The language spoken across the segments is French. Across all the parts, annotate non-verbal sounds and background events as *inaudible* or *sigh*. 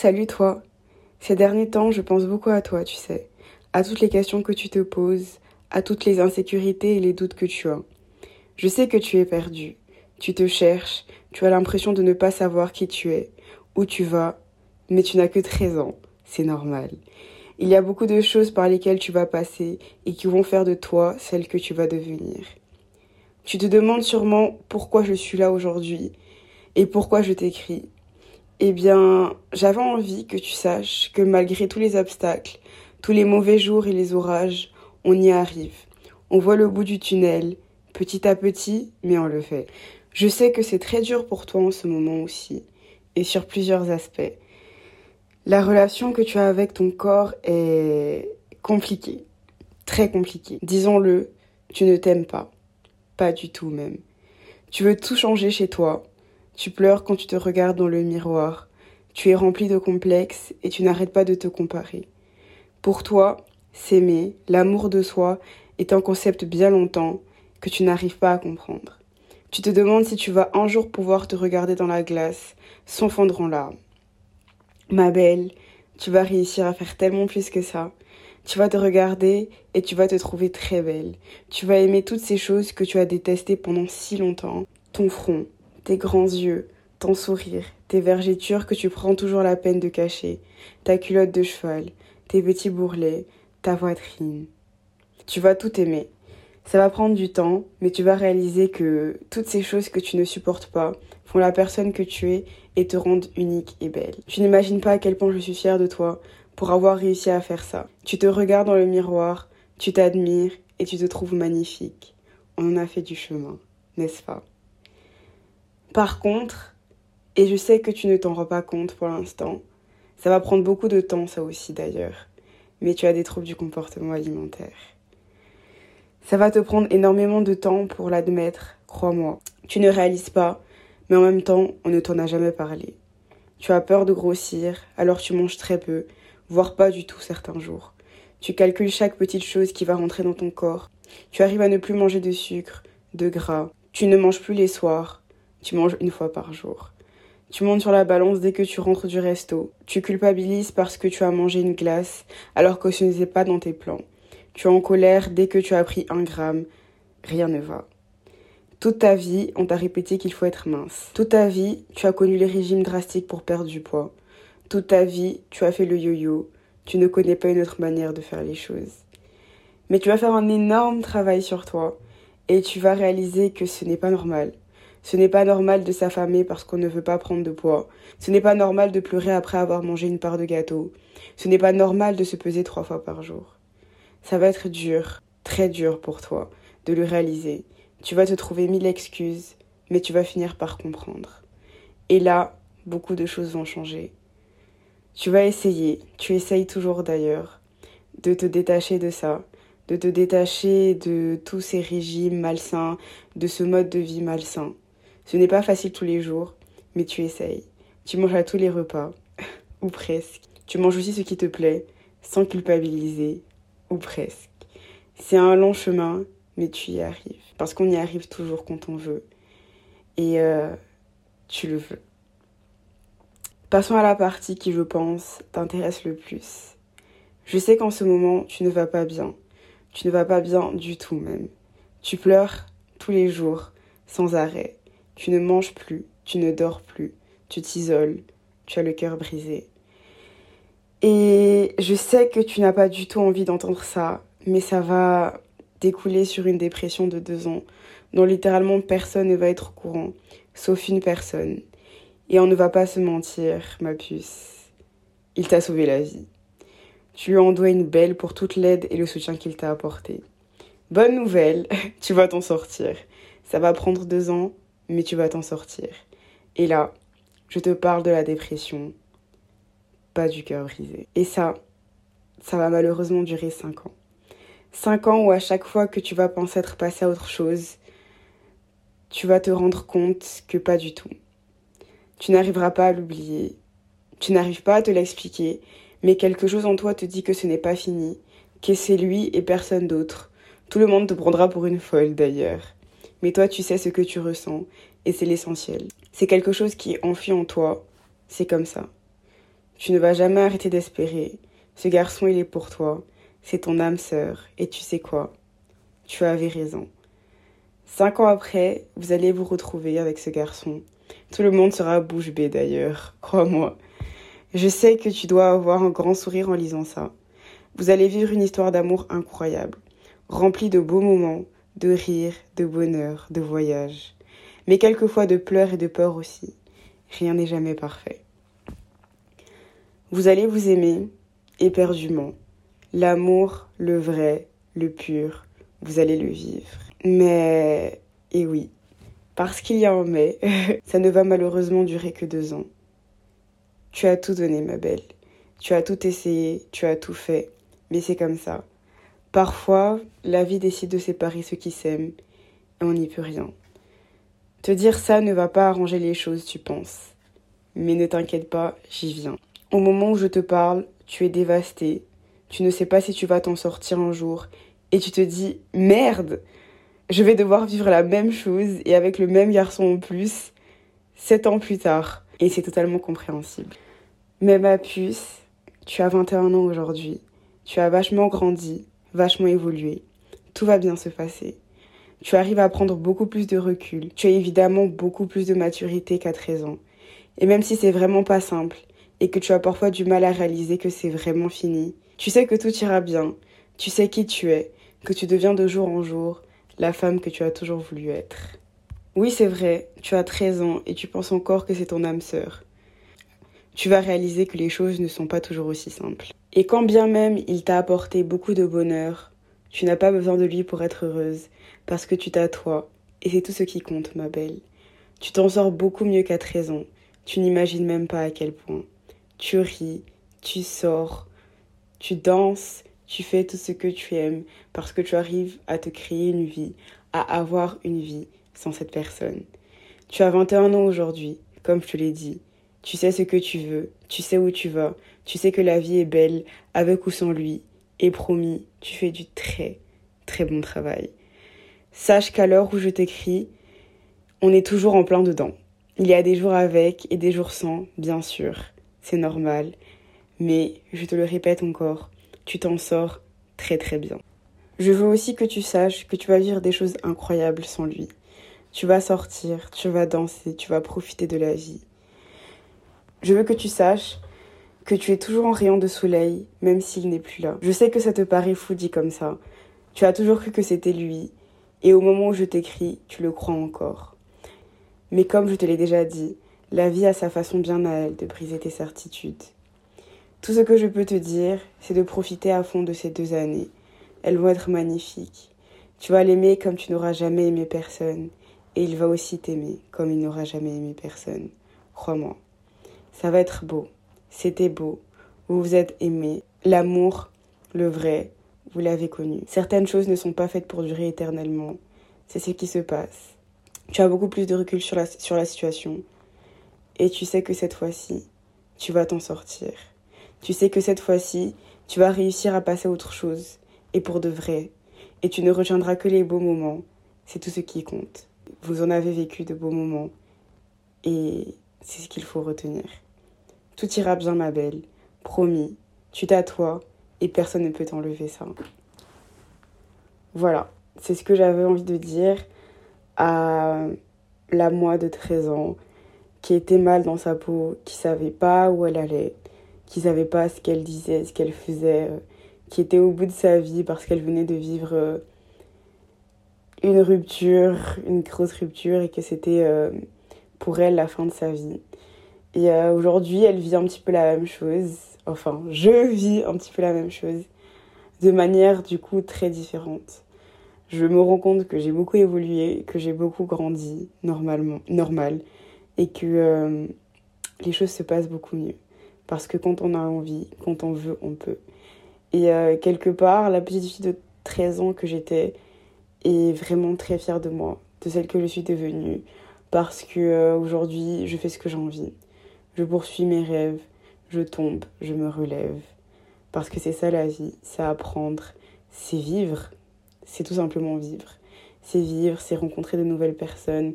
Salut toi. Ces derniers temps, je pense beaucoup à toi, tu sais, à toutes les questions que tu te poses, à toutes les insécurités et les doutes que tu as. Je sais que tu es perdu, tu te cherches, tu as l'impression de ne pas savoir qui tu es, où tu vas, mais tu n'as que 13 ans, c'est normal. Il y a beaucoup de choses par lesquelles tu vas passer et qui vont faire de toi celle que tu vas devenir. Tu te demandes sûrement pourquoi je suis là aujourd'hui et pourquoi je t'écris. Eh bien, j'avais envie que tu saches que malgré tous les obstacles, tous les mauvais jours et les orages, on y arrive. On voit le bout du tunnel, petit à petit, mais on le fait. Je sais que c'est très dur pour toi en ce moment aussi, et sur plusieurs aspects. La relation que tu as avec ton corps est compliquée, très compliquée. Disons-le, tu ne t'aimes pas, pas du tout même. Tu veux tout changer chez toi, tu pleures quand tu te regardes dans le miroir. Tu es rempli de complexes et tu n'arrêtes pas de te comparer. Pour toi, s'aimer, l'amour de soi, est un concept bien longtemps que tu n'arrives pas à comprendre. Tu te demandes si tu vas un jour pouvoir te regarder dans la glace sans fondre en larmes. Ma belle, tu vas réussir à faire tellement plus que ça. Tu vas te regarder et tu vas te trouver très belle. Tu vas aimer toutes ces choses que tu as détestées pendant si longtemps. Ton front, tes grands yeux, ton sourire, tes vergetures que tu prends toujours la peine de cacher, ta culotte de cheval, tes petits bourrelets, ta poitrine. Tu vas tout aimer. Ça va prendre du temps, mais tu vas réaliser que toutes ces choses que tu ne supportes pas font la personne que tu es et te rendent unique et belle. Tu n'imagines pas à quel point je suis fière de toi pour avoir réussi à faire ça. Tu te regardes dans le miroir, tu t'admires et tu te trouves magnifique. On en a fait du chemin, n'est-ce pas? Par contre, et je sais que tu ne t'en rends pas compte pour l'instant, ça va prendre beaucoup de temps, ça aussi d'ailleurs, mais tu as des troubles du comportement alimentaire. Ça va te prendre énormément de temps pour l'admettre, crois-moi. Tu ne réalises pas, mais en même temps, on ne t'en a jamais parlé. Tu as peur de grossir, alors tu manges très peu, voire pas du tout certains jours. Tu calcules chaque petite chose qui va rentrer dans ton corps. Tu arrives à ne plus manger de sucre, de gras. Tu ne manges plus les soirs. Tu manges une fois par jour. Tu montes sur la balance dès que tu rentres du resto. Tu culpabilises parce que tu as mangé une glace alors que ce n'était pas dans tes plans. Tu es en colère dès que tu as pris un gramme. Rien ne va. Toute ta vie, on t'a répété qu'il faut être mince. Toute ta vie, tu as connu les régimes drastiques pour perdre du poids. Toute ta vie, tu as fait le yo-yo. Tu ne connais pas une autre manière de faire les choses. Mais tu vas faire un énorme travail sur toi et tu vas réaliser que ce n'est pas normal ce n'est pas normal de s'affamer parce qu'on ne veut pas prendre de poids. Ce n'est pas normal de pleurer après avoir mangé une part de gâteau. Ce n'est pas normal de se peser trois fois par jour. Ça va être dur, très dur pour toi, de le réaliser. Tu vas te trouver mille excuses, mais tu vas finir par comprendre. Et là, beaucoup de choses vont changer. Tu vas essayer, tu essayes toujours d'ailleurs, de te détacher de ça, de te détacher de tous ces régimes malsains, de ce mode de vie malsain. Ce n'est pas facile tous les jours, mais tu essayes. Tu manges à tous les repas, *laughs* ou presque. Tu manges aussi ce qui te plaît, sans culpabiliser, ou presque. C'est un long chemin, mais tu y arrives. Parce qu'on y arrive toujours quand on veut. Et euh, tu le veux. Passons à la partie qui, je pense, t'intéresse le plus. Je sais qu'en ce moment, tu ne vas pas bien. Tu ne vas pas bien du tout même. Tu pleures tous les jours, sans arrêt. Tu ne manges plus, tu ne dors plus, tu t'isoles, tu as le cœur brisé. Et je sais que tu n'as pas du tout envie d'entendre ça, mais ça va découler sur une dépression de deux ans, dont littéralement personne ne va être au courant, sauf une personne. Et on ne va pas se mentir, ma puce. Il t'a sauvé la vie. Tu lui en dois une belle pour toute l'aide et le soutien qu'il t'a apporté. Bonne nouvelle, *laughs* tu vas t'en sortir. Ça va prendre deux ans, mais tu vas t'en sortir. Et là, je te parle de la dépression, pas du cœur brisé. Et ça, ça va malheureusement durer 5 ans. 5 ans où à chaque fois que tu vas penser être passé à autre chose, tu vas te rendre compte que pas du tout. Tu n'arriveras pas à l'oublier, tu n'arrives pas à te l'expliquer, mais quelque chose en toi te dit que ce n'est pas fini, que c'est lui et personne d'autre. Tout le monde te prendra pour une folle d'ailleurs mais toi tu sais ce que tu ressens et c'est l'essentiel. C'est quelque chose qui est enfui en toi, c'est comme ça. Tu ne vas jamais arrêter d'espérer. Ce garçon, il est pour toi. C'est ton âme sœur. Et tu sais quoi? Tu avais raison. Cinq ans après, vous allez vous retrouver avec ce garçon. Tout le monde sera bouche bée d'ailleurs, *laughs* crois-moi. Je sais que tu dois avoir un grand sourire en lisant ça. Vous allez vivre une histoire d'amour incroyable, remplie de beaux moments, de rires, de bonheur, de voyages, mais quelquefois de pleurs et de peurs aussi. Rien n'est jamais parfait. Vous allez vous aimer éperdument. L'amour, le vrai, le pur, vous allez le vivre. Mais, et oui, parce qu'il y a un mais, *laughs* ça ne va malheureusement durer que deux ans. Tu as tout donné, ma belle. Tu as tout essayé, tu as tout fait. Mais c'est comme ça. Parfois, la vie décide de séparer ceux qui s'aiment et on n'y peut rien. Te dire ça ne va pas arranger les choses, tu penses. Mais ne t'inquiète pas, j'y viens. Au moment où je te parle, tu es dévastée. Tu ne sais pas si tu vas t'en sortir un jour. Et tu te dis, merde, je vais devoir vivre la même chose et avec le même garçon en plus, sept ans plus tard. Et c'est totalement compréhensible. Mais ma puce, tu as 21 ans aujourd'hui. Tu as vachement grandi, vachement évolué. Tout va bien se passer. Tu arrives à prendre beaucoup plus de recul. Tu as évidemment beaucoup plus de maturité qu'à 13 ans. Et même si c'est vraiment pas simple et que tu as parfois du mal à réaliser que c'est vraiment fini, tu sais que tout ira bien. Tu sais qui tu es, que tu deviens de jour en jour la femme que tu as toujours voulu être. Oui, c'est vrai, tu as 13 ans et tu penses encore que c'est ton âme sœur. Tu vas réaliser que les choses ne sont pas toujours aussi simples. Et quand bien même il t'a apporté beaucoup de bonheur, tu n'as pas besoin de lui pour être heureuse, parce que tu t'as toi, et c'est tout ce qui compte, ma belle. Tu t'en sors beaucoup mieux qu'à 13 ans, tu n'imagines même pas à quel point. Tu ris, tu sors, tu danses, tu fais tout ce que tu aimes, parce que tu arrives à te créer une vie, à avoir une vie, sans cette personne. Tu as 21 ans aujourd'hui, comme je te l'ai dit. Tu sais ce que tu veux, tu sais où tu vas, tu sais que la vie est belle, avec ou sans lui. Et promis, tu fais du très, très bon travail. Sache qu'à l'heure où je t'écris, on est toujours en plein dedans. Il y a des jours avec et des jours sans, bien sûr. C'est normal. Mais je te le répète encore, tu t'en sors très très bien. Je veux aussi que tu saches que tu vas vivre des choses incroyables sans lui. Tu vas sortir, tu vas danser, tu vas profiter de la vie. Je veux que tu saches que tu es toujours en rayon de soleil, même s'il n'est plus là. Je sais que ça te paraît fou dit comme ça. Tu as toujours cru que c'était lui, et au moment où je t'écris, tu le crois encore. Mais comme je te l'ai déjà dit, la vie a sa façon bien à elle de briser tes certitudes. Tout ce que je peux te dire, c'est de profiter à fond de ces deux années. Elles vont être magnifiques. Tu vas l'aimer comme tu n'auras jamais aimé personne et il va aussi t'aimer comme il n'aura jamais aimé personne. Crois-moi. Ça va être beau. C'était beau. Vous vous êtes aimés. L'amour, le vrai, vous l'avez connu. Certaines choses ne sont pas faites pour durer éternellement. C'est ce qui se passe. Tu as beaucoup plus de recul sur la, sur la situation. Et tu sais que cette fois-ci, tu vas t'en sortir. Tu sais que cette fois-ci, tu vas réussir à passer à autre chose. Et pour de vrai. Et tu ne retiendras que les beaux moments. C'est tout ce qui compte. Vous en avez vécu de beaux moments et c'est ce qu'il faut retenir. Tout ira bien, ma belle. Promis, tu t'assois et personne ne peut t'enlever ça. Voilà, c'est ce que j'avais envie de dire à la moi de 13 ans qui était mal dans sa peau, qui savait pas où elle allait, qui savait pas ce qu'elle disait, ce qu'elle faisait, euh, qui était au bout de sa vie parce qu'elle venait de vivre euh, une rupture, une grosse rupture et que c'était euh, pour elle la fin de sa vie. Et euh, aujourd'hui, elle vit un petit peu la même chose. Enfin, je vis un petit peu la même chose de manière du coup très différente. Je me rends compte que j'ai beaucoup évolué, que j'ai beaucoup grandi normalement, normal, et que euh, les choses se passent beaucoup mieux. Parce que quand on a envie, quand on veut, on peut. Et quelque part, la petite fille de 13 ans que j'étais, et vraiment très fière de moi, de celle que je suis devenue, parce que euh, aujourd'hui je fais ce que j'ai envie. Je poursuis mes rêves, je tombe, je me relève, parce que c'est ça la vie, c'est apprendre, c'est vivre, c'est tout simplement vivre. C'est vivre, c'est rencontrer de nouvelles personnes,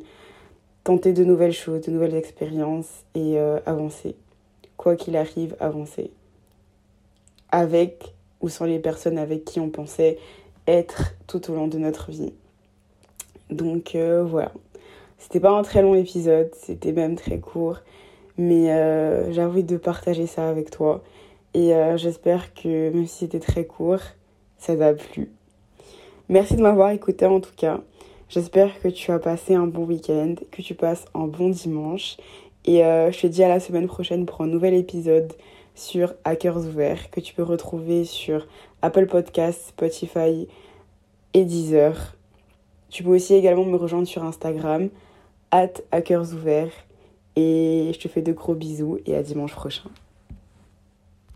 tenter de nouvelles choses, de nouvelles expériences et euh, avancer. quoi qu'il arrive, avancer. Avec ou sans les personnes avec qui on pensait être tout au long de notre vie. Donc euh, voilà. C'était pas un très long épisode, c'était même très court. Mais euh, j'ai de partager ça avec toi. Et euh, j'espère que même si c'était très court, ça t'a plu. Merci de m'avoir écouté en tout cas. J'espère que tu as passé un bon week-end, que tu passes un bon dimanche. Et euh, je te dis à la semaine prochaine pour un nouvel épisode sur Hackers Ouverts que tu peux retrouver sur Apple Podcasts, Spotify et Deezer. Tu peux aussi également me rejoindre sur Instagram, at Hackers Ouverts. Et je te fais de gros bisous et à dimanche prochain.